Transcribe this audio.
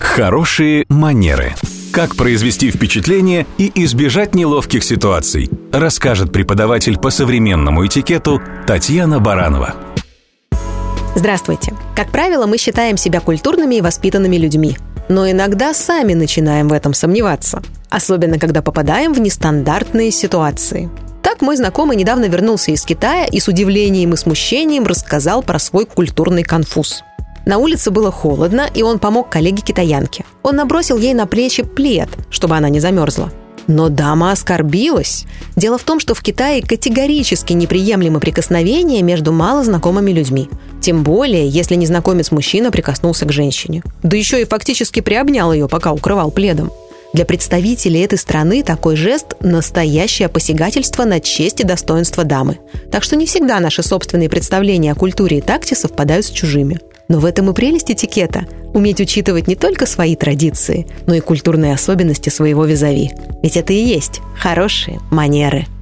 Хорошие манеры. Как произвести впечатление и избежать неловких ситуаций, расскажет преподаватель по современному этикету Татьяна Баранова. Здравствуйте. Как правило, мы считаем себя культурными и воспитанными людьми. Но иногда сами начинаем в этом сомневаться. Особенно, когда попадаем в нестандартные ситуации. Так мой знакомый недавно вернулся из Китая и с удивлением и смущением рассказал про свой культурный конфуз. На улице было холодно, и он помог коллеге-китаянке. Он набросил ей на плечи плед, чтобы она не замерзла. Но дама оскорбилась. Дело в том, что в Китае категорически неприемлемы прикосновения между малознакомыми людьми. Тем более, если незнакомец-мужчина прикоснулся к женщине. Да еще и фактически приобнял ее, пока укрывал пледом. Для представителей этой страны такой жест – настоящее посягательство на честь и достоинство дамы. Так что не всегда наши собственные представления о культуре и такте совпадают с чужими. Но в этом и прелесть этикета – уметь учитывать не только свои традиции, но и культурные особенности своего визави. Ведь это и есть хорошие манеры –